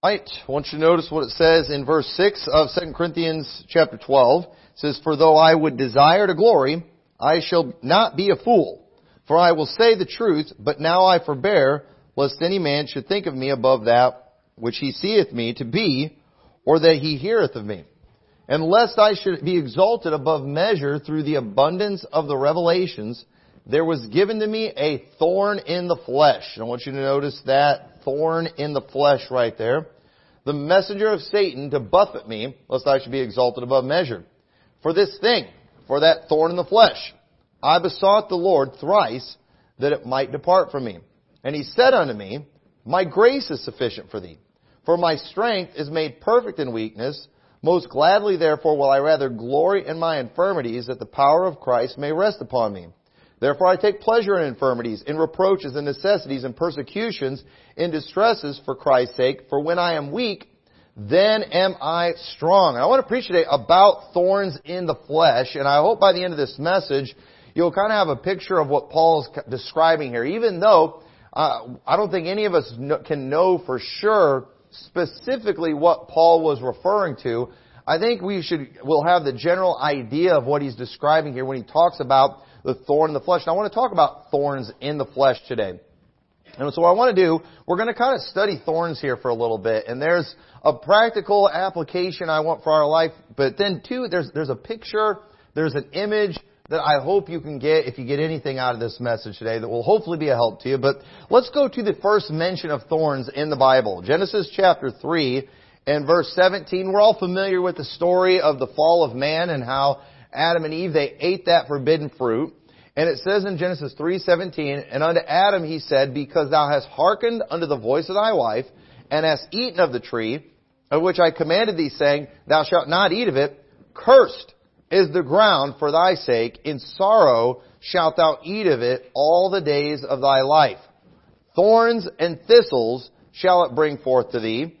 Right. I want you to notice what it says in verse 6 of 2 Corinthians chapter 12. It says, For though I would desire to glory, I shall not be a fool. For I will say the truth, but now I forbear, lest any man should think of me above that which he seeth me to be, or that he heareth of me. And lest I should be exalted above measure through the abundance of the revelations, there was given to me a thorn in the flesh. And I want you to notice that thorn in the flesh right there. The messenger of Satan to buffet me, lest I should be exalted above measure. For this thing, for that thorn in the flesh, I besought the Lord thrice that it might depart from me. And he said unto me, My grace is sufficient for thee, for my strength is made perfect in weakness. Most gladly therefore will I rather glory in my infirmities that the power of Christ may rest upon me. Therefore I take pleasure in infirmities, in reproaches, in necessities, in persecutions, in distresses for Christ's sake. For when I am weak, then am I strong. And I want to preach today about thorns in the flesh, and I hope by the end of this message, you'll kind of have a picture of what Paul's describing here, even though uh, I don't think any of us can know for sure specifically what Paul was referring to. I think we should, we'll have the general idea of what he's describing here when he talks about the thorn in the flesh. And I want to talk about thorns in the flesh today. And so what I want to do, we're going to kind of study thorns here for a little bit. And there's a practical application I want for our life, but then too, there's, there's a picture, there's an image that I hope you can get if you get anything out of this message today that will hopefully be a help to you. But let's go to the first mention of thorns in the Bible. Genesis chapter 3 and verse 17. We're all familiar with the story of the fall of man and how Adam and Eve, they ate that forbidden fruit. And it says in Genesis 3:17, and unto Adam he said, because thou hast hearkened unto the voice of thy wife, and hast eaten of the tree, of which I commanded thee, saying, Thou shalt not eat of it, cursed is the ground for thy sake, in sorrow shalt thou eat of it all the days of thy life. Thorns and thistles shall it bring forth to thee,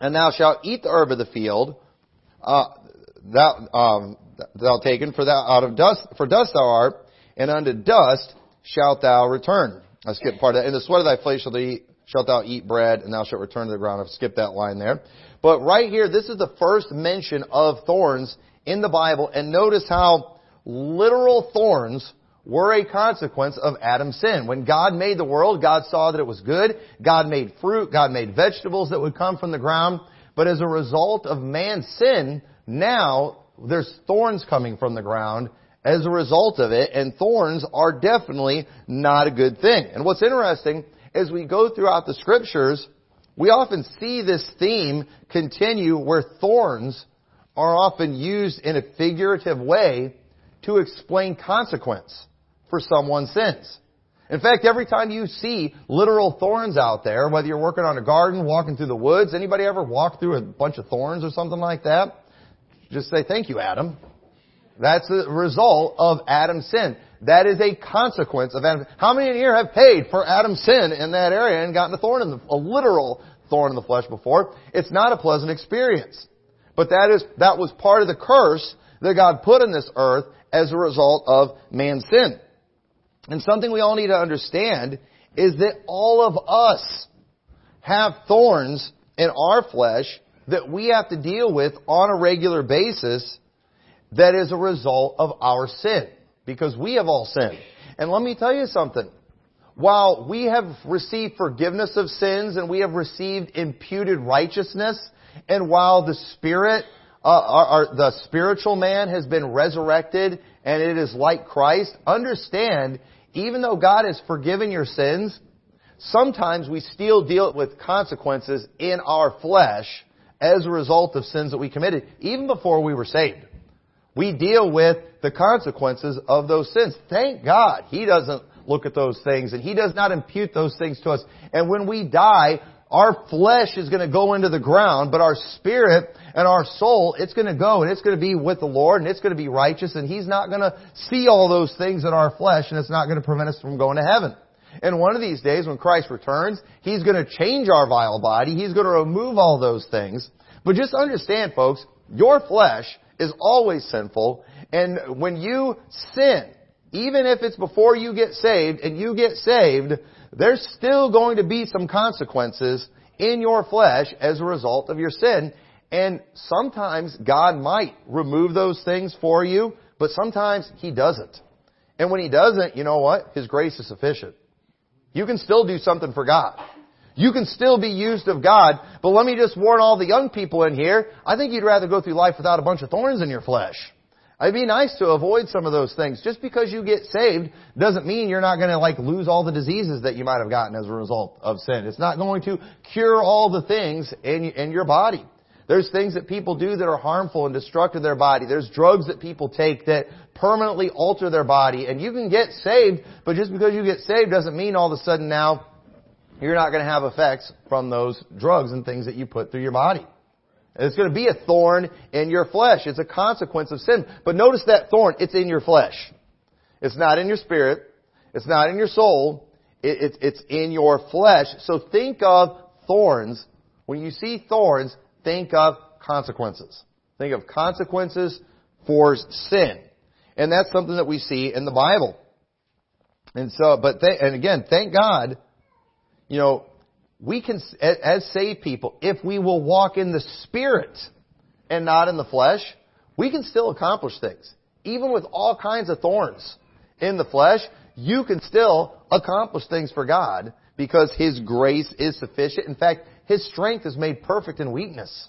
and thou shalt eat the herb of the field. Uh, thou, um, thou taken for thou out of dust, for dust thou art, and unto dust shalt thou return. I skipped part of that. In the sweat of thy flesh shalt thou eat, shalt thou eat bread, and thou shalt return to the ground. I've skipped that line there. But right here, this is the first mention of thorns in the Bible, and notice how literal thorns were a consequence of Adam's sin. When God made the world, God saw that it was good. God made fruit. God made vegetables that would come from the ground. But as a result of man's sin, now there's thorns coming from the ground as a result of it, and thorns are definitely not a good thing. And what's interesting, as we go throughout the scriptures, we often see this theme continue where thorns are often used in a figurative way to explain consequence for someone's sins. In fact, every time you see literal thorns out there, whether you're working on a garden, walking through the woods, anybody ever walk through a bunch of thorns or something like that? Just say, thank you, Adam. That's the result of Adam's sin. That is a consequence of Adam. How many in here have paid for Adam's sin in that area and gotten a thorn in the, a literal thorn in the flesh before? It's not a pleasant experience. But that is, that was part of the curse that God put in this earth as a result of man's sin. And something we all need to understand is that all of us have thorns in our flesh that we have to deal with on a regular basis that is a result of our sin. Because we have all sinned. And let me tell you something. While we have received forgiveness of sins and we have received imputed righteousness, and while the spirit, uh, our, our, the spiritual man has been resurrected and it is like Christ, understand, even though God has forgiven your sins, sometimes we still deal with consequences in our flesh as a result of sins that we committed, even before we were saved. We deal with the consequences of those sins. Thank God He doesn't look at those things and He does not impute those things to us. And when we die, our flesh is going to go into the ground, but our spirit and our soul, it's going to go and it's going to be with the Lord and it's going to be righteous and He's not going to see all those things in our flesh and it's not going to prevent us from going to heaven. And one of these days when Christ returns, He's going to change our vile body. He's going to remove all those things. But just understand folks, your flesh is always sinful. And when you sin, even if it's before you get saved and you get saved, there's still going to be some consequences in your flesh as a result of your sin. And sometimes God might remove those things for you, but sometimes He doesn't. And when He doesn't, you know what? His grace is sufficient. You can still do something for God. You can still be used of God, but let me just warn all the young people in here, I think you'd rather go through life without a bunch of thorns in your flesh. It'd be nice to avoid some of those things. Just because you get saved doesn't mean you're not going to like lose all the diseases that you might have gotten as a result of sin. It's not going to cure all the things in, in your body. There's things that people do that are harmful and destructive to their body. There's drugs that people take that permanently alter their body. And you can get saved, but just because you get saved doesn't mean all of a sudden now you're not going to have effects from those drugs and things that you put through your body. It's going to be a thorn in your flesh. It's a consequence of sin. But notice that thorn, it's in your flesh. It's not in your spirit. It's not in your soul. It, it, it's in your flesh. So think of thorns. When you see thorns, think of consequences. Think of consequences for sin. And that's something that we see in the Bible. And so, but, th- and again, thank God, you know, we can, as saved people, if we will walk in the Spirit and not in the flesh, we can still accomplish things. Even with all kinds of thorns in the flesh, you can still accomplish things for God because His grace is sufficient. In fact, His strength is made perfect in weakness.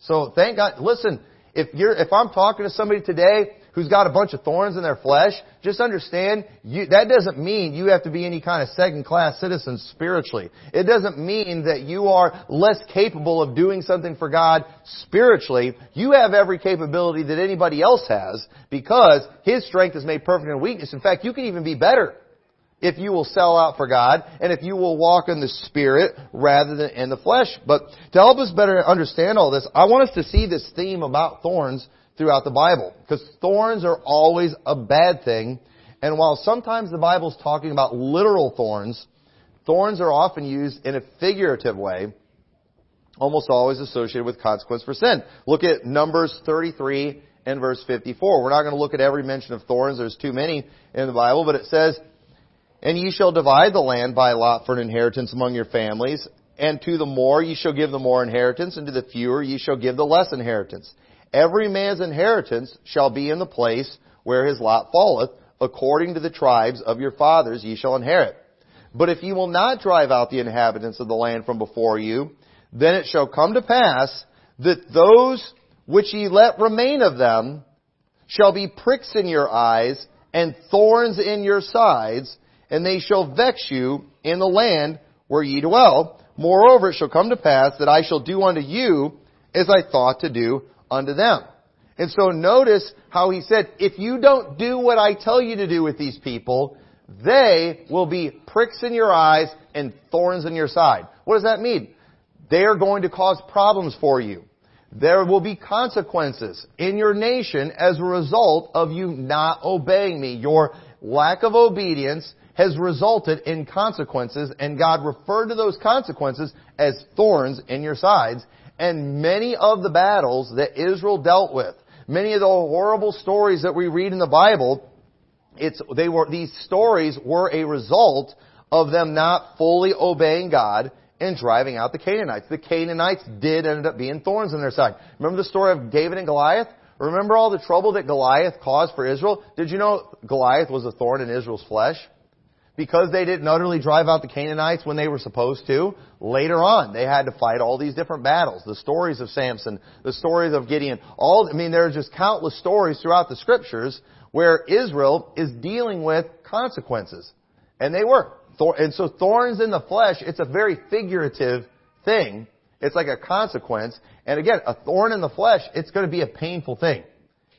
So thank God. Listen, if you're, if I'm talking to somebody today who's got a bunch of thorns in their flesh, just understand you, that doesn't mean you have to be any kind of second class citizen spiritually. It doesn't mean that you are less capable of doing something for God spiritually. You have every capability that anybody else has because His strength is made perfect in weakness. In fact, you can even be better if you will sell out for God and if you will walk in the Spirit rather than in the flesh. But to help us better understand all this, I want us to see this theme about thorns throughout the Bible. Because thorns are always a bad thing. And while sometimes the Bible is talking about literal thorns, thorns are often used in a figurative way, almost always associated with consequence for sin. Look at Numbers 33 and verse 54. We're not going to look at every mention of thorns. There's too many in the Bible, but it says, And ye shall divide the land by lot for an inheritance among your families, and to the more ye shall give the more inheritance, and to the fewer ye shall give the less inheritance. Every man's inheritance shall be in the place where his lot falleth, according to the tribes of your fathers ye shall inherit. But if ye will not drive out the inhabitants of the land from before you, then it shall come to pass that those which ye let remain of them shall be pricks in your eyes and thorns in your sides, and they shall vex you in the land where ye dwell. Moreover, it shall come to pass that I shall do unto you as I thought to do unto them. And so notice how he said, if you don't do what I tell you to do with these people, they will be pricks in your eyes and thorns in your side. What does that mean? They are going to cause problems for you. There will be consequences in your nation as a result of you not obeying me. Your lack of obedience has resulted in consequences, and God referred to those consequences as thorns in your sides. And many of the battles that Israel dealt with, many of the horrible stories that we read in the Bible, it's, they were, these stories were a result of them not fully obeying God and driving out the Canaanites. The Canaanites did end up being thorns in their side. Remember the story of David and Goliath? Remember all the trouble that Goliath caused for Israel? Did you know Goliath was a thorn in Israel's flesh? Because they didn't utterly drive out the Canaanites when they were supposed to, later on they had to fight all these different battles. The stories of Samson, the stories of Gideon, all, I mean, there are just countless stories throughout the scriptures where Israel is dealing with consequences. And they were. And so thorns in the flesh, it's a very figurative thing. It's like a consequence. And again, a thorn in the flesh, it's going to be a painful thing.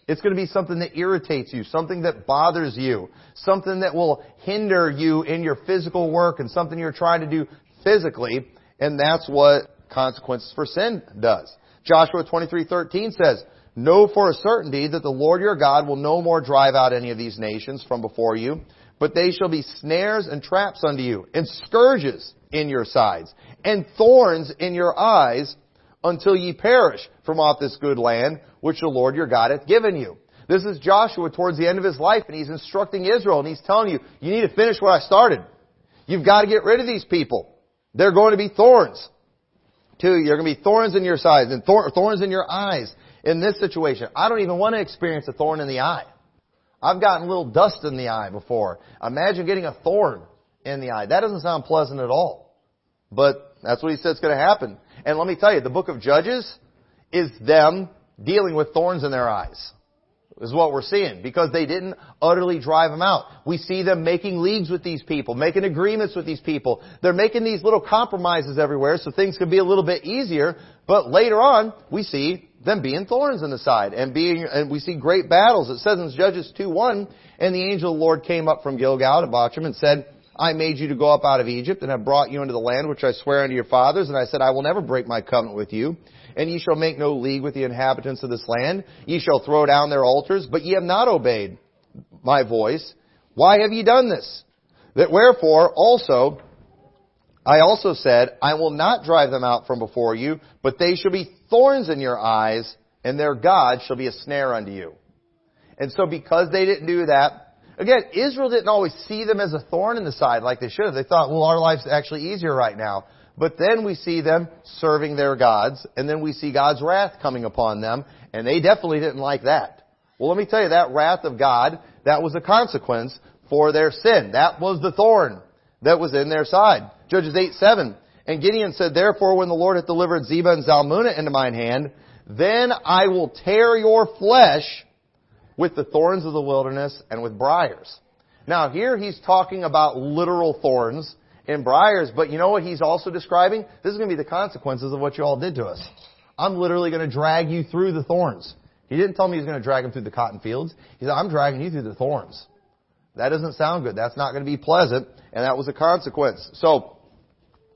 It's going to be something that irritates you, something that bothers you, something that will hinder you in your physical work and something you're trying to do physically. And that's what consequences for sin does. Joshua 23:13 says, "Know for a certainty that the Lord your God will no more drive out any of these nations from before you, but they shall be snares and traps unto you, and scourges in your sides, and thorns in your eyes, until ye perish from off this good land which the Lord your God hath given you. This is Joshua towards the end of his life, and he's instructing Israel, and he's telling you, you need to finish what I started. You've got to get rid of these people. They're going to be thorns. Two, you're going to be thorns in your sides and thor- thorns in your eyes in this situation. I don't even want to experience a thorn in the eye. I've gotten a little dust in the eye before. Imagine getting a thorn in the eye. That doesn't sound pleasant at all. But that's what he says is going to happen. And let me tell you, the book of Judges is them dealing with thorns in their eyes. Is what we're seeing because they didn't utterly drive them out. We see them making leagues with these people, making agreements with these people. They're making these little compromises everywhere so things can be a little bit easier. But later on, we see them being thorns in the side and being, and we see great battles. It says in Judges 2-1, and the angel of the Lord came up from Gilgal to Bochim and said, I made you to go up out of Egypt and have brought you into the land which I swear unto your fathers. And I said, I will never break my covenant with you and ye shall make no league with the inhabitants of this land. Ye shall throw down their altars, but ye have not obeyed my voice. Why have ye done this? That wherefore also I also said, I will not drive them out from before you, but they shall be thorns in your eyes, and their God shall be a snare unto you. And so because they didn't do that, again, Israel didn't always see them as a thorn in the side like they should have. They thought, well, our life's actually easier right now. But then we see them serving their gods, and then we see God's wrath coming upon them, and they definitely didn't like that. Well, let me tell you, that wrath of God, that was a consequence for their sin. That was the thorn that was in their side. Judges 8, 7. And Gideon said, Therefore, when the Lord hath delivered Zebah and Zalmunna into mine hand, then I will tear your flesh with the thorns of the wilderness and with briars. Now here he's talking about literal thorns and briars, but you know what he's also describing? This is going to be the consequences of what you all did to us. I'm literally going to drag you through the thorns. He didn't tell me he's going to drag him through the cotton fields. He said, I'm dragging you through the thorns. That doesn't sound good. That's not going to be pleasant, and that was a consequence. So,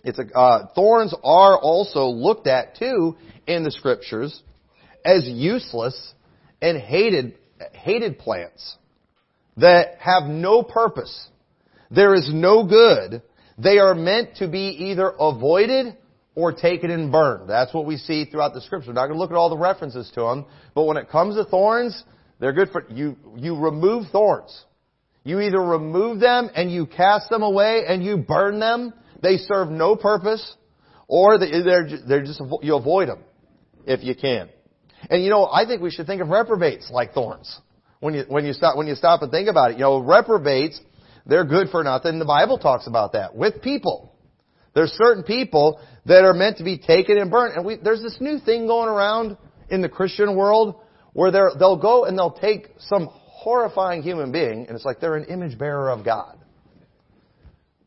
it's a, uh, thorns are also looked at too in the scriptures as useless and hated hated plants that have no purpose. There is no good they are meant to be either avoided or taken and burned. That's what we see throughout the scripture. We're not going to look at all the references to them, but when it comes to thorns, they're good for, you, you remove thorns. You either remove them and you cast them away and you burn them. They serve no purpose, or they're, they're just, you avoid them if you can. And you know, I think we should think of reprobates like thorns. When you, when you stop, when you stop and think about it, you know, reprobates they're good for nothing. The Bible talks about that with people. There's certain people that are meant to be taken and burnt. And we, there's this new thing going around in the Christian world where they'll go and they'll take some horrifying human being and it's like they're an image bearer of God.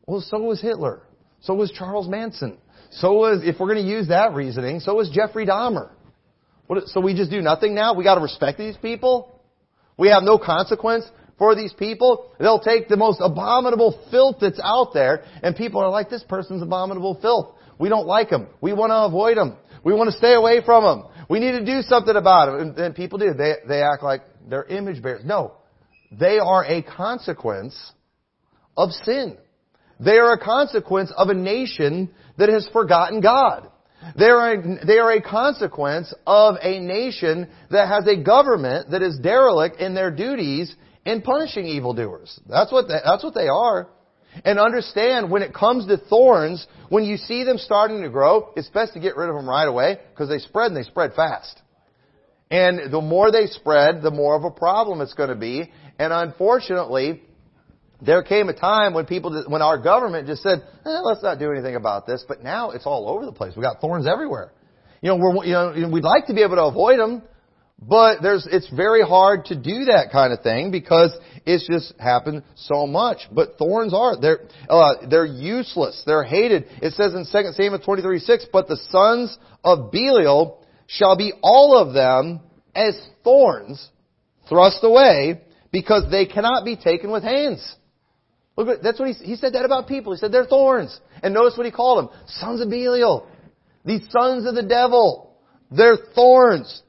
Well, so was Hitler. So was Charles Manson. So was, if we're going to use that reasoning, so was Jeffrey Dahmer. What, so we just do nothing now? We got to respect these people? We have no consequence? for these people. They'll take the most abominable filth that's out there, and people are like, this person's abominable filth. We don't like them. We want to avoid them. We want to stay away from them. We need to do something about them. And, and people do. They, they act like they're image bearers. No. They are a consequence of sin. They are a consequence of a nation that has forgotten God. They are, a, they are a consequence of a nation that has a government that is derelict in their duties in punishing evildoers. That's what they, that's what they are. And understand when it comes to thorns, when you see them starting to grow, it's best to get rid of them right away because they spread and they spread fast. And the more they spread, the more of a problem it's going to be. And unfortunately, there came a time when people, when our government just said, eh, let's not do anything about this. But now it's all over the place. We got thorns everywhere. You know, we're, you know, we'd like to be able to avoid them, but there's, it's very hard to do that kind of thing because it's just happened so much. But thorns are, they're, uh, they're useless. They're hated. It says in 2 Samuel 23, 6, but the sons of Belial shall be all of them as thorns thrust away because they cannot be taken with hands. Look, that's what he, he said that about people. He said they're thorns. And notice what he called them. Sons of Belial. These sons of the devil. They're thorns.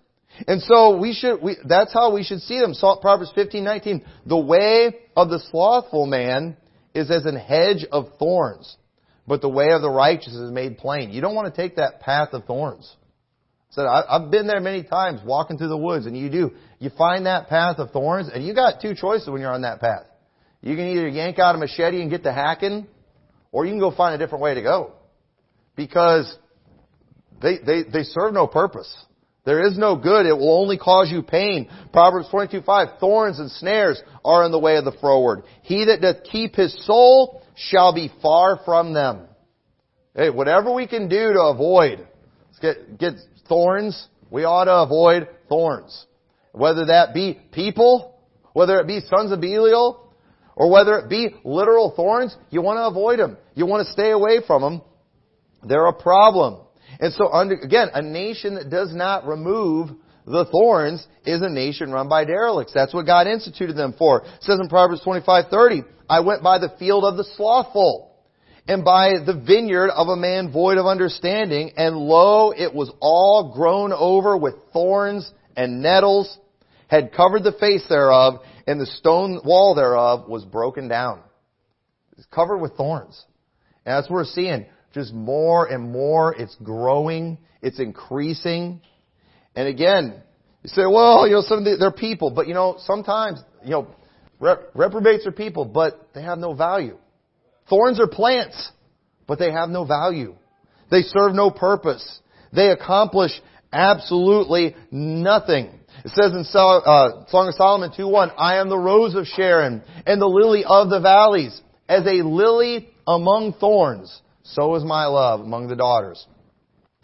And so we should, we, that's how we should see them. Proverbs 15, 19. The way of the slothful man is as an hedge of thorns, but the way of the righteous is made plain. You don't want to take that path of thorns. So I've been there many times walking through the woods and you do. You find that path of thorns and you got two choices when you're on that path. You can either yank out a machete and get to hacking or you can go find a different way to go. Because they, they, they serve no purpose. There is no good. It will only cause you pain. Proverbs 22, 5, thorns and snares are in the way of the froward. He that doth keep his soul shall be far from them. Hey, whatever we can do to avoid, get, get thorns, we ought to avoid thorns. Whether that be people, whether it be sons of Belial, or whether it be literal thorns, you want to avoid them. You want to stay away from them. They're a problem. And so, under, again, a nation that does not remove the thorns is a nation run by derelicts. That's what God instituted them for. It says in Proverbs 25:30, "I went by the field of the slothful, and by the vineyard of a man void of understanding, and lo, it was all grown over with thorns and nettles, had covered the face thereof, and the stone wall thereof was broken down." It's covered with thorns. And that's what we're seeing just more and more. It's growing. It's increasing. And again, you say, well, you know, some of the, they're people, but you know, sometimes, you know, rep- reprobates are people, but they have no value. Thorns are plants, but they have no value. They serve no purpose. They accomplish absolutely nothing. It says in uh, Song of Solomon 2.1, I am the rose of Sharon and the lily of the valleys. As a lily among thorns, so is my love among the daughters.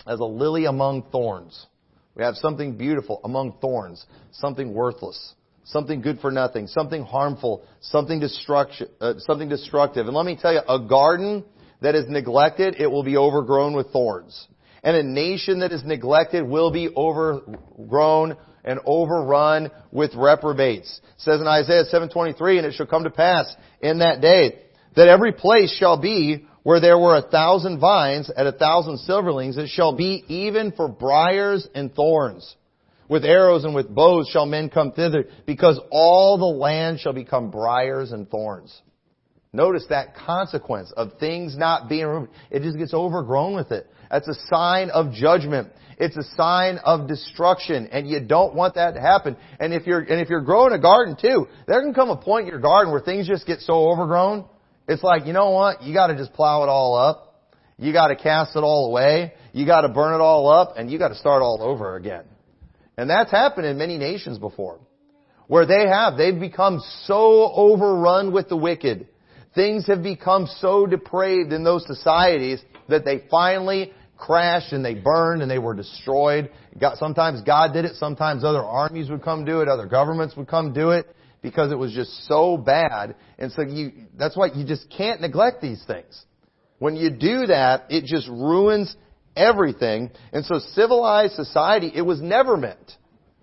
As a lily among thorns. We have something beautiful among thorns, something worthless, something good for nothing, something harmful, something, uh, something destructive. And let me tell you, a garden that is neglected, it will be overgrown with thorns. And a nation that is neglected will be overgrown and overrun with reprobates. It says in Isaiah 7:23, and it shall come to pass in that day that every place shall be where there were a thousand vines at a thousand silverlings, it shall be even for briars and thorns. With arrows and with bows shall men come thither, because all the land shall become briars and thorns. Notice that consequence of things not being removed. It just gets overgrown with it. That's a sign of judgment. It's a sign of destruction, and you don't want that to happen. And if you're and if you're growing a garden too, there can come a point in your garden where things just get so overgrown it's like, you know what? You gotta just plow it all up. You gotta cast it all away. You gotta burn it all up and you gotta start all over again. And that's happened in many nations before. Where they have, they've become so overrun with the wicked. Things have become so depraved in those societies that they finally crashed and they burned and they were destroyed. God, sometimes God did it, sometimes other armies would come do it, other governments would come do it because it was just so bad. And so you, that's why you just can't neglect these things. When you do that, it just ruins everything. And so civilized society, it was never meant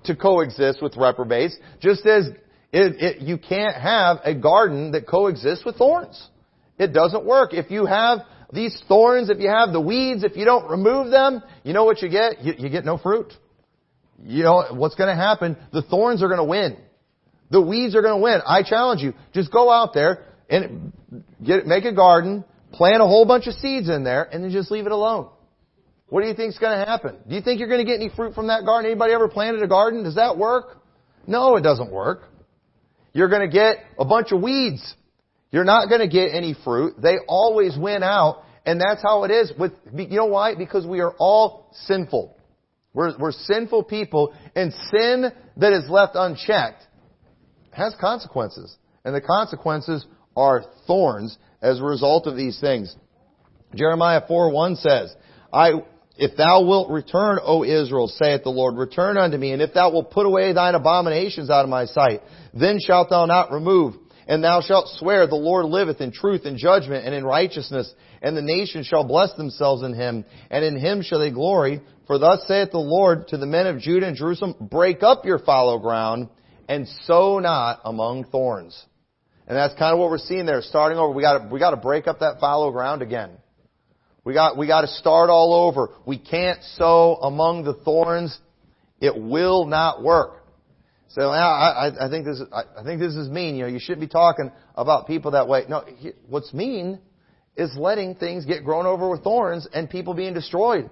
to coexist with reprobates, just as it, it, you can't have a garden that coexists with thorns. It doesn't work. If you have these thorns, if you have the weeds, if you don't remove them, you know what you get? You, you get no fruit. You know, what's going to happen? The thorns are going to win. The weeds are going to win. I challenge you. Just go out there and get, make a garden, plant a whole bunch of seeds in there, and then just leave it alone. What do you think is going to happen? Do you think you're going to get any fruit from that garden? Anybody ever planted a garden? Does that work? No, it doesn't work. You're going to get a bunch of weeds. You're not going to get any fruit. They always win out. And that's how it is with, you know why? Because we are all sinful. We're, we're sinful people and sin that is left unchecked has consequences. And the consequences are thorns as a result of these things. Jeremiah 4 1 says, I, if thou wilt return, O Israel, saith the Lord, return unto me, and if thou wilt put away thine abominations out of my sight, then shalt thou not remove, and thou shalt swear, the Lord liveth in truth and judgment and in righteousness, and the nations shall bless themselves in him, and in him shall they glory. For thus saith the Lord to the men of Judah and Jerusalem, break up your fallow ground, and sow not among thorns. And that's kind of what we're seeing there. Starting over, we got to we got to break up that fallow ground again. We got we got to start all over. We can't sow among the thorns. It will not work. So I, I, I think this I, I think this is mean. You know, you shouldn't be talking about people that way. No, what's mean is letting things get grown over with thorns and people being destroyed.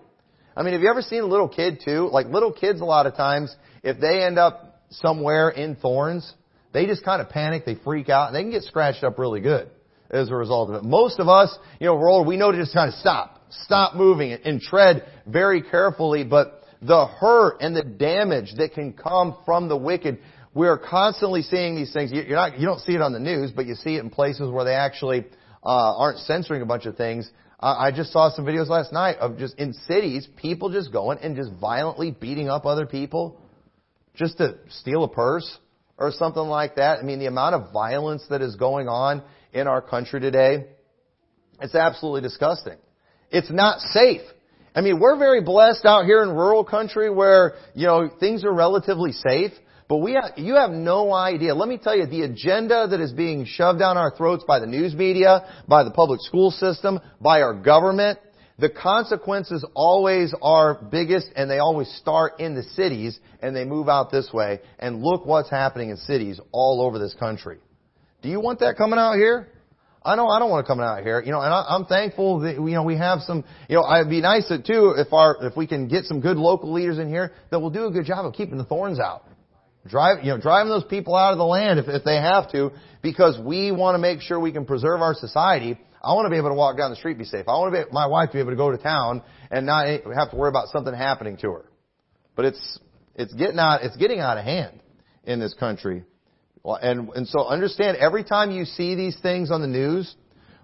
I mean, have you ever seen a little kid too? Like little kids, a lot of times, if they end up somewhere in thorns, they just kind of panic, they freak out, and they can get scratched up really good as a result of it. Most of us, you know, we're older, we know to just kind of stop. stop moving and tread very carefully, but the hurt and the damage that can come from the wicked, we are constantly seeing these things. You're not, you don't see it on the news, but you see it in places where they actually uh, aren't censoring a bunch of things. I just saw some videos last night of just in cities, people just going and just violently beating up other people just to steal a purse or something like that. I mean, the amount of violence that is going on in our country today, it's absolutely disgusting. It's not safe. I mean, we're very blessed out here in rural country where, you know, things are relatively safe. But we have, you have no idea. Let me tell you, the agenda that is being shoved down our throats by the news media, by the public school system, by our government, the consequences always are biggest and they always start in the cities and they move out this way. And look what's happening in cities all over this country. Do you want that coming out here? I know I don't want to come out here, you know, and I, I'm thankful that you know we have some, you know, I'd be nice too if our if we can get some good local leaders in here that will do a good job of keeping the thorns out. Drive, you know, driving those people out of the land if, if they have to, because we want to make sure we can preserve our society. I want to be able to walk down the street, and be safe. I want to be, my wife to be able to go to town and not have to worry about something happening to her. But it's, it's getting out, it's getting out of hand in this country. Well, and, and so understand every time you see these things on the news,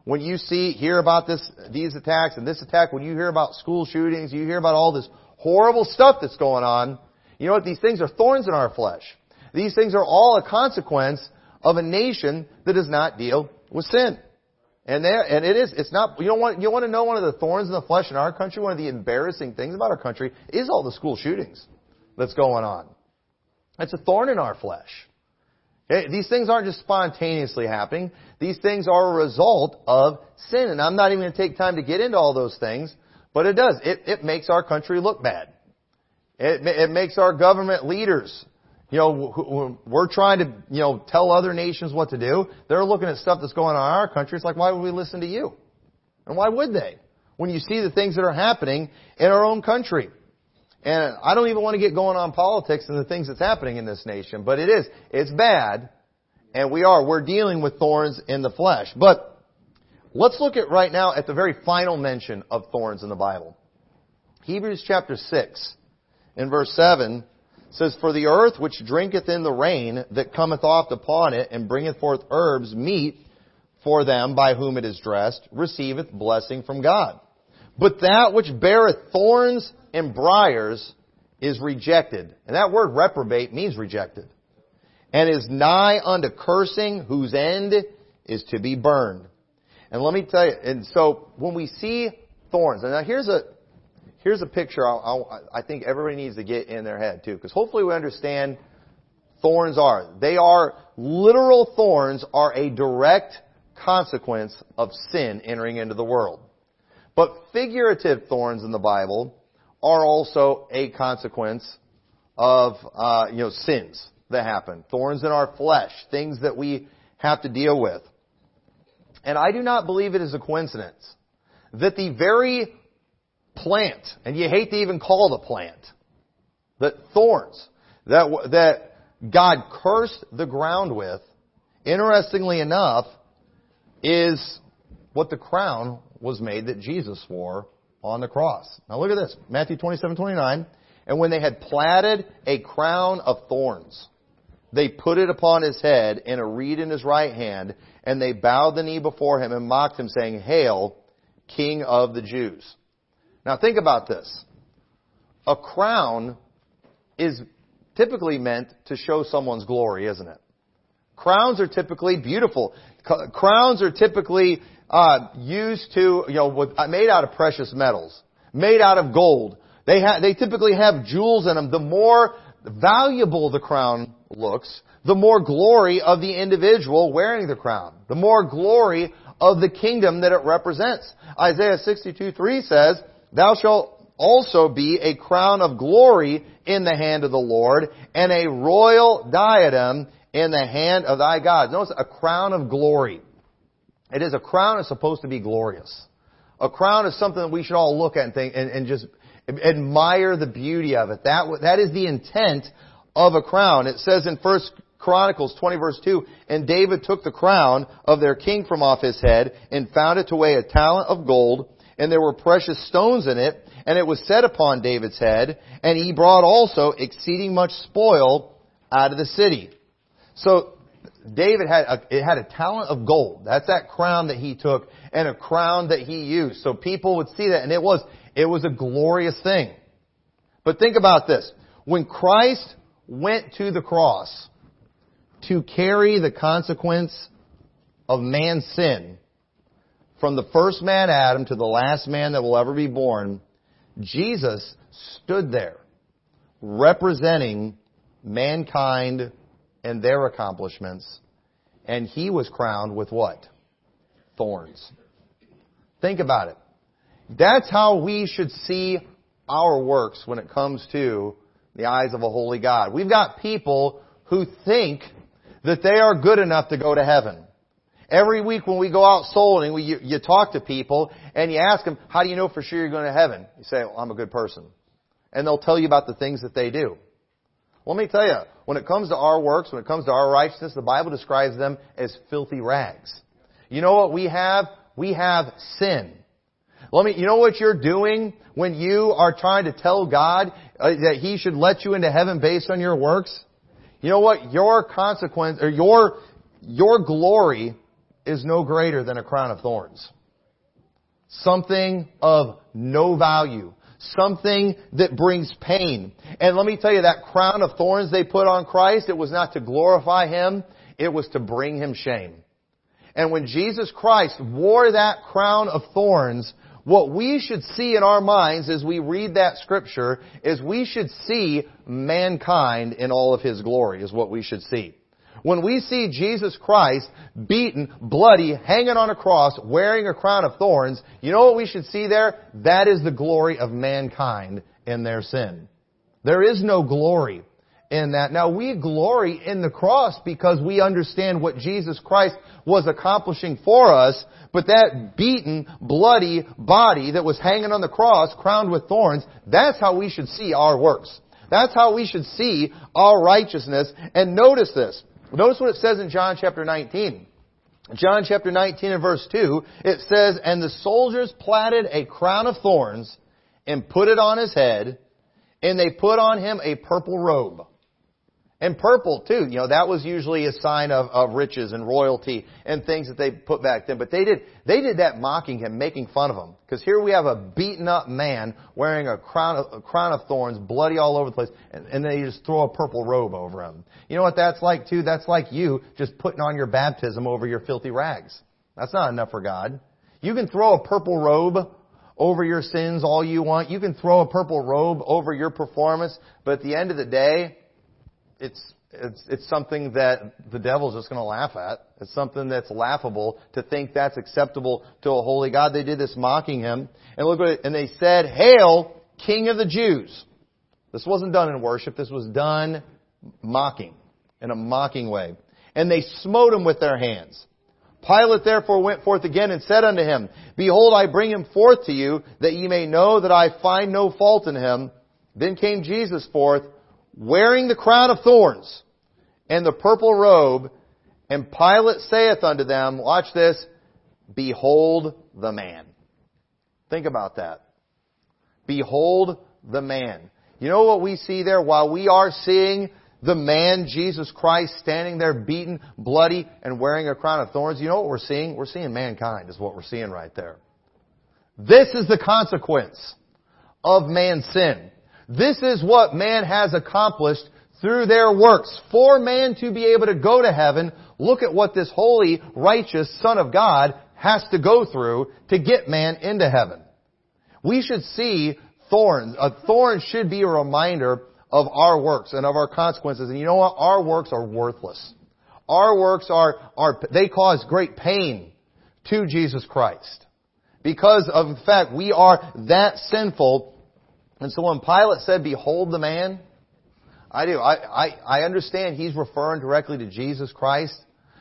when you see, hear about this, these attacks and this attack, when you hear about school shootings, you hear about all this horrible stuff that's going on, you know what? These things are thorns in our flesh. These things are all a consequence of a nation that does not deal with sin. And there, and it is, it's not, you don't want, you want to know one of the thorns in the flesh in our country, one of the embarrassing things about our country is all the school shootings that's going on. It's a thorn in our flesh. Okay? These things aren't just spontaneously happening. These things are a result of sin. And I'm not even going to take time to get into all those things, but it does. It, it makes our country look bad. It, it makes our government leaders, you know, we're trying to, you know, tell other nations what to do. They're looking at stuff that's going on in our country. It's like, why would we listen to you? And why would they? When you see the things that are happening in our own country. And I don't even want to get going on politics and the things that's happening in this nation, but it is, it's bad. And we are, we're dealing with thorns in the flesh. But let's look at right now at the very final mention of thorns in the Bible. Hebrews chapter 6 in verse 7 says, For the earth which drinketh in the rain that cometh oft upon it, and bringeth forth herbs meet for them by whom it is dressed, receiveth blessing from God. But that which beareth thorns and briars is rejected. And that word reprobate means rejected. And is nigh unto cursing, whose end is to be burned. And let me tell you, and so when we see thorns, and now here's a, here's a picture I'll, I'll, i think everybody needs to get in their head too, because hopefully we understand thorns are. They are, literal thorns are a direct consequence of sin entering into the world. But figurative thorns in the Bible are also a consequence of, uh, you know, sins that happen. Thorns in our flesh, things that we have to deal with. And I do not believe it is a coincidence that the very plant, and you hate to even call the plant, that thorns, that, that God cursed the ground with, interestingly enough, is what the crown was made that Jesus wore on the cross. Now look at this. Matthew 27, 29. And when they had platted a crown of thorns, they put it upon his head and a reed in his right hand, and they bowed the knee before him and mocked him, saying, Hail, King of the Jews. Now think about this. A crown is typically meant to show someone's glory, isn't it? Crowns are typically beautiful. Crowns are typically uh, used to, you know, with, uh, made out of precious metals, made out of gold. They ha- they typically have jewels in them. The more valuable the crown looks, the more glory of the individual wearing the crown, the more glory of the kingdom that it represents. Isaiah 62:3 says, Thou shalt also be a crown of glory in the hand of the Lord, and a royal diadem in the hand of thy God. Notice a crown of glory. It is a crown is supposed to be glorious. A crown is something that we should all look at and think and, and just admire the beauty of it. That that is the intent of a crown. It says in First Chronicles 20 verse 2, and David took the crown of their king from off his head and found it to weigh a talent of gold and there were precious stones in it, and it was set upon David's head, and he brought also exceeding much spoil out of the city. So David had a, it had a talent of gold. That's that crown that he took and a crown that he used. So people would see that and it was it was a glorious thing. But think about this. When Christ went to the cross to carry the consequence of man's sin from the first man Adam to the last man that will ever be born, Jesus stood there representing mankind and their accomplishments, and he was crowned with what? Thorns. Think about it. That's how we should see our works when it comes to the eyes of a holy God. We've got people who think that they are good enough to go to heaven. Every week when we go out souling, we, you, you talk to people and you ask them, how do you know for sure you're going to heaven? You say, well, I'm a good person. And they'll tell you about the things that they do. Let me tell you, when it comes to our works, when it comes to our righteousness, the Bible describes them as filthy rags. You know what we have? We have sin. Let me, you know what you're doing when you are trying to tell God uh, that He should let you into heaven based on your works? You know what? Your consequence, or your, your glory is no greater than a crown of thorns. Something of no value something that brings pain. And let me tell you, that crown of thorns they put on Christ, it was not to glorify Him, it was to bring Him shame. And when Jesus Christ wore that crown of thorns, what we should see in our minds as we read that scripture is we should see mankind in all of His glory, is what we should see. When we see Jesus Christ beaten, bloody, hanging on a cross, wearing a crown of thorns, you know what we should see there? That is the glory of mankind in their sin. There is no glory in that. Now we glory in the cross because we understand what Jesus Christ was accomplishing for us, but that beaten, bloody body that was hanging on the cross, crowned with thorns, that's how we should see our works. That's how we should see our righteousness. And notice this. Notice what it says in John chapter 19. John chapter 19 and verse 2, it says, And the soldiers platted a crown of thorns and put it on his head, and they put on him a purple robe. And purple too, you know, that was usually a sign of, of riches and royalty and things that they put back then. But they did, they did that mocking him, making fun of him. Because here we have a beaten up man wearing a crown of, a crown of thorns, bloody all over the place, and, and they just throw a purple robe over him. You know what that's like too? That's like you just putting on your baptism over your filthy rags. That's not enough for God. You can throw a purple robe over your sins all you want. You can throw a purple robe over your performance, but at the end of the day, it's it's it's something that the devil's just going to laugh at. It's something that's laughable to think that's acceptable to a holy God. They did this mocking him, and look what it, and they said, "Hail, King of the Jews." This wasn't done in worship. This was done mocking in a mocking way, and they smote him with their hands. Pilate therefore went forth again and said unto him, Behold, I bring him forth to you, that ye may know that I find no fault in him. Then came Jesus forth, wearing the crown of thorns and the purple robe, and Pilate saith unto them, watch this, behold the man. Think about that. Behold the man. You know what we see there? While we are seeing the man, Jesus Christ, standing there beaten, bloody, and wearing a crown of thorns, you know what we're seeing? We're seeing mankind is what we're seeing right there. This is the consequence of man's sin. This is what man has accomplished through their works. For man to be able to go to heaven, look at what this holy, righteous Son of God has to go through to get man into heaven. We should see thorns. A thorn should be a reminder of our works and of our consequences. And you know what? Our works are worthless. Our works are, are they cause great pain to Jesus Christ. Because of the fact we are that sinful and so when Pilate said, behold the man, I do. I, I, I understand he's referring directly to Jesus Christ,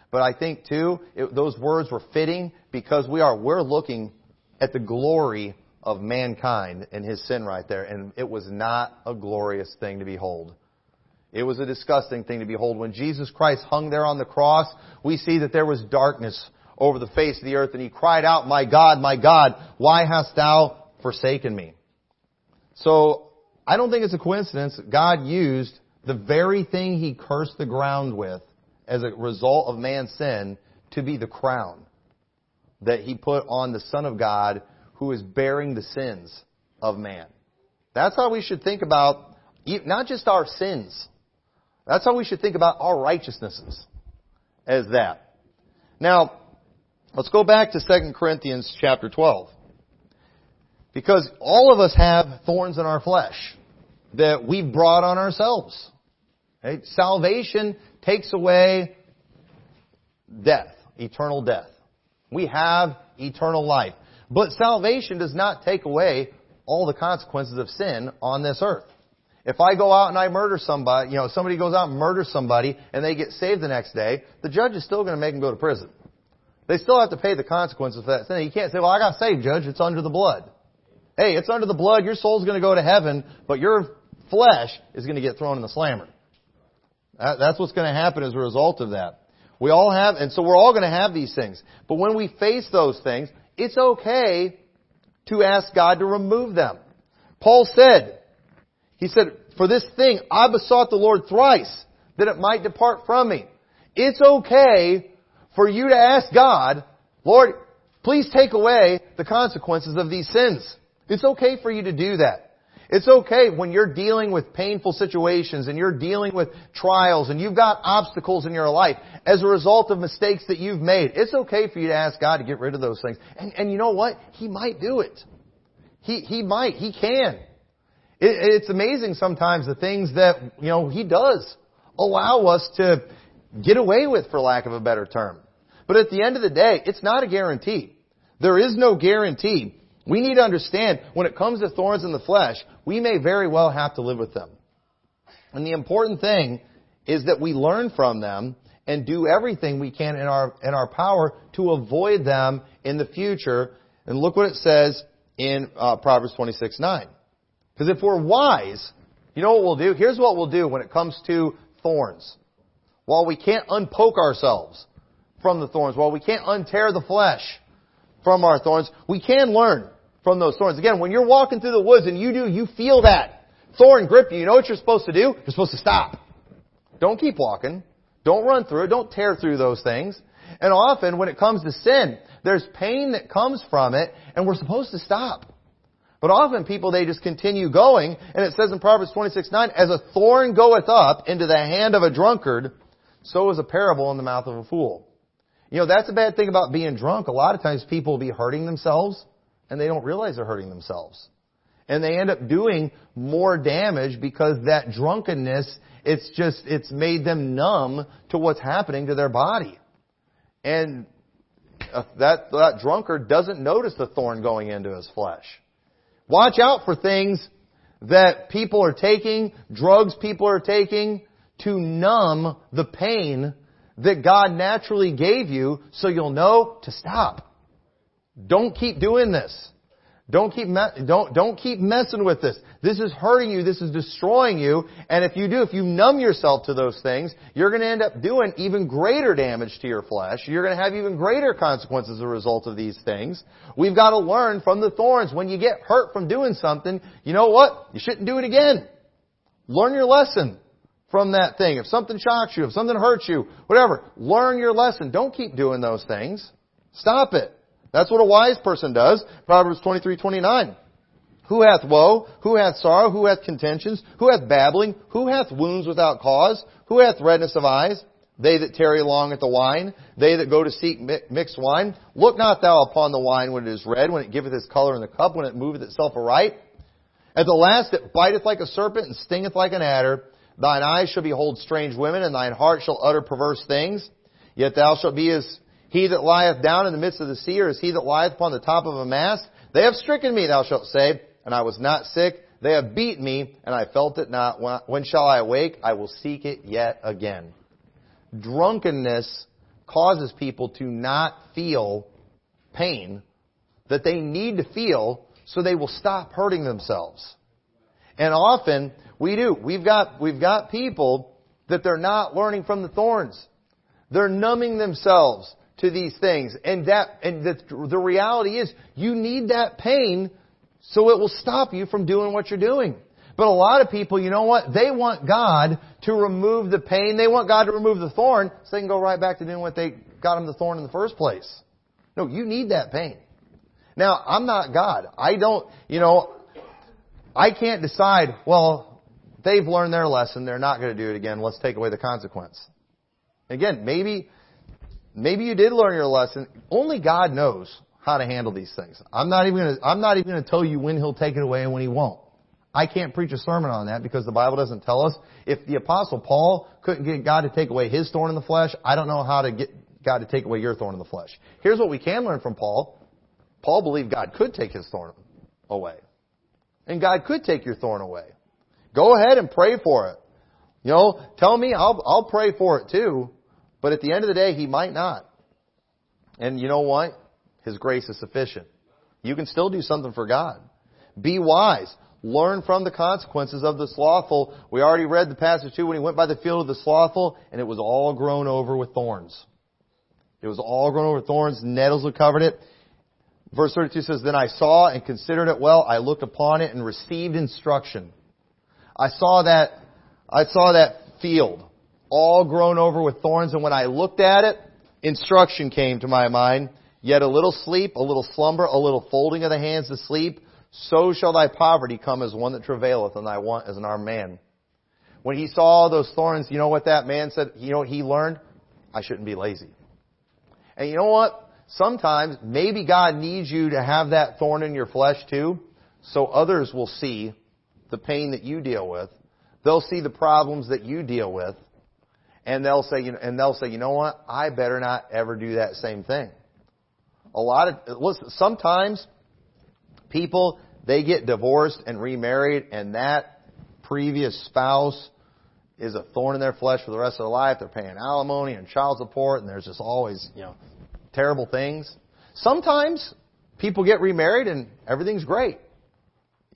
but I think too, it, those words were fitting because we are, we're looking at the glory of mankind and his sin right there, and it was not a glorious thing to behold. It was a disgusting thing to behold. When Jesus Christ hung there on the cross, we see that there was darkness over the face of the earth and he cried out, my God, my God, why hast thou forsaken me? So, I don't think it's a coincidence God used the very thing he cursed the ground with as a result of man's sin to be the crown that he put on the Son of God who is bearing the sins of man. That's how we should think about not just our sins. That's how we should think about our righteousnesses as that. Now, let's go back to 2 Corinthians chapter 12. Because all of us have thorns in our flesh that we've brought on ourselves. Right? Salvation takes away death, eternal death. We have eternal life. But salvation does not take away all the consequences of sin on this earth. If I go out and I murder somebody, you know, somebody goes out and murders somebody and they get saved the next day, the judge is still going to make them go to prison. They still have to pay the consequences for that sin. You can't say, well, I got saved, judge. It's under the blood. Hey, it's under the blood. Your soul's going to go to heaven, but your flesh is going to get thrown in the slammer. That's what's going to happen as a result of that. We all have, and so we're all going to have these things. But when we face those things, it's okay to ask God to remove them. Paul said, he said, for this thing I besought the Lord thrice that it might depart from me. It's okay for you to ask God, Lord, please take away the consequences of these sins. It's okay for you to do that. It's okay when you're dealing with painful situations and you're dealing with trials and you've got obstacles in your life as a result of mistakes that you've made. It's okay for you to ask God to get rid of those things. And, and you know what? He might do it. He, he might. He can. It, it's amazing sometimes the things that, you know, He does allow us to get away with, for lack of a better term. But at the end of the day, it's not a guarantee. There is no guarantee. We need to understand when it comes to thorns in the flesh, we may very well have to live with them. And the important thing is that we learn from them and do everything we can in our, in our power to avoid them in the future. And look what it says in uh, Proverbs 26, 9. Because if we're wise, you know what we'll do? Here's what we'll do when it comes to thorns. While we can't unpoke ourselves from the thorns, while we can't untear the flesh from our thorns, we can learn from those thorns. Again, when you're walking through the woods and you do, you feel that thorn grip you, you know what you're supposed to do? You're supposed to stop. Don't keep walking. Don't run through it. Don't tear through those things. And often when it comes to sin, there's pain that comes from it and we're supposed to stop. But often people, they just continue going, and it says in Proverbs 26, 9, as a thorn goeth up into the hand of a drunkard, so is a parable in the mouth of a fool. You know, that's a bad thing about being drunk. A lot of times people will be hurting themselves and they don't realize they're hurting themselves. And they end up doing more damage because that drunkenness, it's just, it's made them numb to what's happening to their body. And uh, that, that drunkard doesn't notice the thorn going into his flesh. Watch out for things that people are taking, drugs people are taking, to numb the pain that God naturally gave you so you'll know to stop. Don't keep doing this. Don't keep, me- don't, don't keep messing with this. This is hurting you. This is destroying you. And if you do, if you numb yourself to those things, you're going to end up doing even greater damage to your flesh. You're going to have even greater consequences as a result of these things. We've got to learn from the thorns. When you get hurt from doing something, you know what? You shouldn't do it again. Learn your lesson from that thing. If something shocks you, if something hurts you, whatever, learn your lesson. Don't keep doing those things. Stop it. That's what a wise person does. Proverbs 23, 29. Who hath woe? Who hath sorrow? Who hath contentions? Who hath babbling? Who hath wounds without cause? Who hath redness of eyes? They that tarry long at the wine, they that go to seek mixed wine. Look not thou upon the wine when it is red, when it giveth its color in the cup, when it moveth itself aright. At the last it biteth like a serpent and stingeth like an adder. Thine eyes shall behold strange women, and thine heart shall utter perverse things. Yet thou shalt be as he that lieth down in the midst of the sea, or is he that lieth upon the top of a mast? They have stricken me, thou shalt say, and I was not sick. They have beaten me, and I felt it not. When shall I awake? I will seek it yet again. Drunkenness causes people to not feel pain that they need to feel so they will stop hurting themselves. And often we do. We've got, we've got people that they're not learning from the thorns. They're numbing themselves to these things. And that, and the, the reality is, you need that pain so it will stop you from doing what you're doing. But a lot of people, you know what? They want God to remove the pain. They want God to remove the thorn so they can go right back to doing what they got them the thorn in the first place. No, you need that pain. Now, I'm not God. I don't, you know, I can't decide, well, they've learned their lesson. They're not going to do it again. Let's take away the consequence. Again, maybe, maybe you did learn your lesson. Only God knows how to handle these things. I'm not even to, I'm not even to tell you when He'll take it away and when He won't. I can't preach a sermon on that because the Bible doesn't tell us. If the apostle Paul couldn't get God to take away his thorn in the flesh, I don't know how to get God to take away your thorn in the flesh. Here's what we can learn from Paul. Paul believed God could take his thorn away. And God could take your thorn away. Go ahead and pray for it. You know, tell me, I'll, I'll pray for it too. But at the end of the day, He might not. And you know what? His grace is sufficient. You can still do something for God. Be wise. Learn from the consequences of the slothful. We already read the passage too when he went by the field of the slothful and it was all grown over with thorns. It was all grown over with thorns, nettles had covered it. Verse 32 says, Then I saw and considered it well. I looked upon it and received instruction. I saw that, I saw that field all grown over with thorns and when I looked at it, instruction came to my mind. Yet a little sleep, a little slumber, a little folding of the hands to sleep, so shall thy poverty come as one that travaileth, and thy want as an armed man. When he saw those thorns, you know what that man said? You know what he learned? I shouldn't be lazy. And you know what? Sometimes maybe God needs you to have that thorn in your flesh too, so others will see the pain that you deal with. They'll see the problems that you deal with, and they'll say, you know, and they'll say, you know what? I better not ever do that same thing. A lot of, listen, sometimes people, they get divorced and remarried and that previous spouse is a thorn in their flesh for the rest of their life. They're paying alimony and child support and there's just always, you know, terrible things. Sometimes people get remarried and everything's great.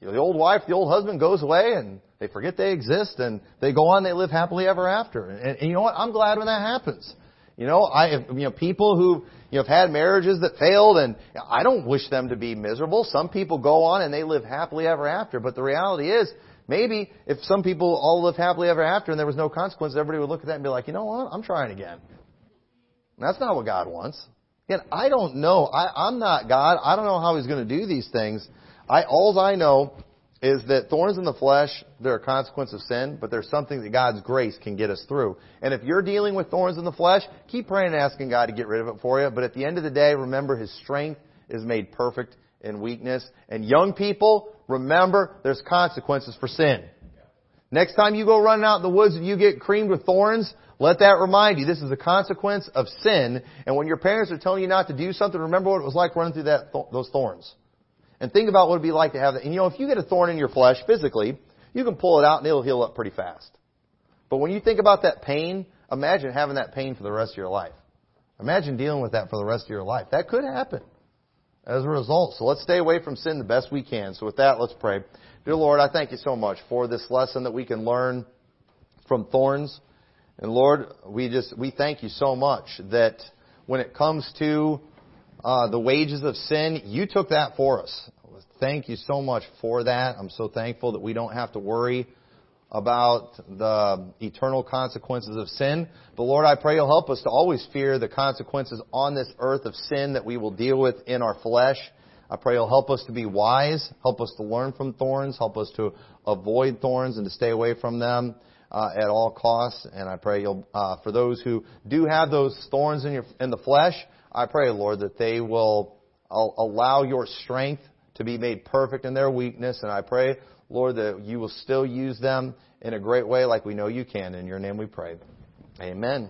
You know, the old wife, the old husband goes away and they forget they exist and they go on, they live happily ever after. And, and you know what? I'm glad when that happens. You know, I, have, you know, people who, you know, have had marriages that failed and I don't wish them to be miserable. Some people go on and they live happily ever after. But the reality is, maybe if some people all live happily ever after and there was no consequence, everybody would look at that and be like, you know what? I'm trying again. And that's not what God wants. Again, I don't know. I, I'm not God. I don't know how He's going to do these things. I, all I know is that thorns in the flesh, they're a consequence of sin, but there's something that God's grace can get us through. And if you're dealing with thorns in the flesh, keep praying and asking God to get rid of it for you. But at the end of the day, remember His strength is made perfect in weakness. And young people, remember there's consequences for sin. Next time you go running out in the woods and you get creamed with thorns, let that remind you this is a consequence of sin. And when your parents are telling you not to do something, remember what it was like running through that, those thorns. And think about what it'd be like to have that. And you know, if you get a thorn in your flesh physically, you can pull it out and it'll heal up pretty fast. But when you think about that pain, imagine having that pain for the rest of your life. Imagine dealing with that for the rest of your life. That could happen as a result. So let's stay away from sin the best we can. So with that, let's pray. Dear Lord, I thank you so much for this lesson that we can learn from thorns. And Lord, we just, we thank you so much that when it comes to uh, the wages of sin, you took that for us. Thank you so much for that. I'm so thankful that we don't have to worry about the eternal consequences of sin. But Lord, I pray you'll help us to always fear the consequences on this earth of sin that we will deal with in our flesh. I pray you'll help us to be wise, help us to learn from thorns, help us to avoid thorns and to stay away from them uh, at all costs. And I pray you'll, uh, for those who do have those thorns in, your, in the flesh, I pray, Lord, that they will allow your strength to be made perfect in their weakness. And I pray, Lord, that you will still use them in a great way like we know you can. In your name we pray. Amen.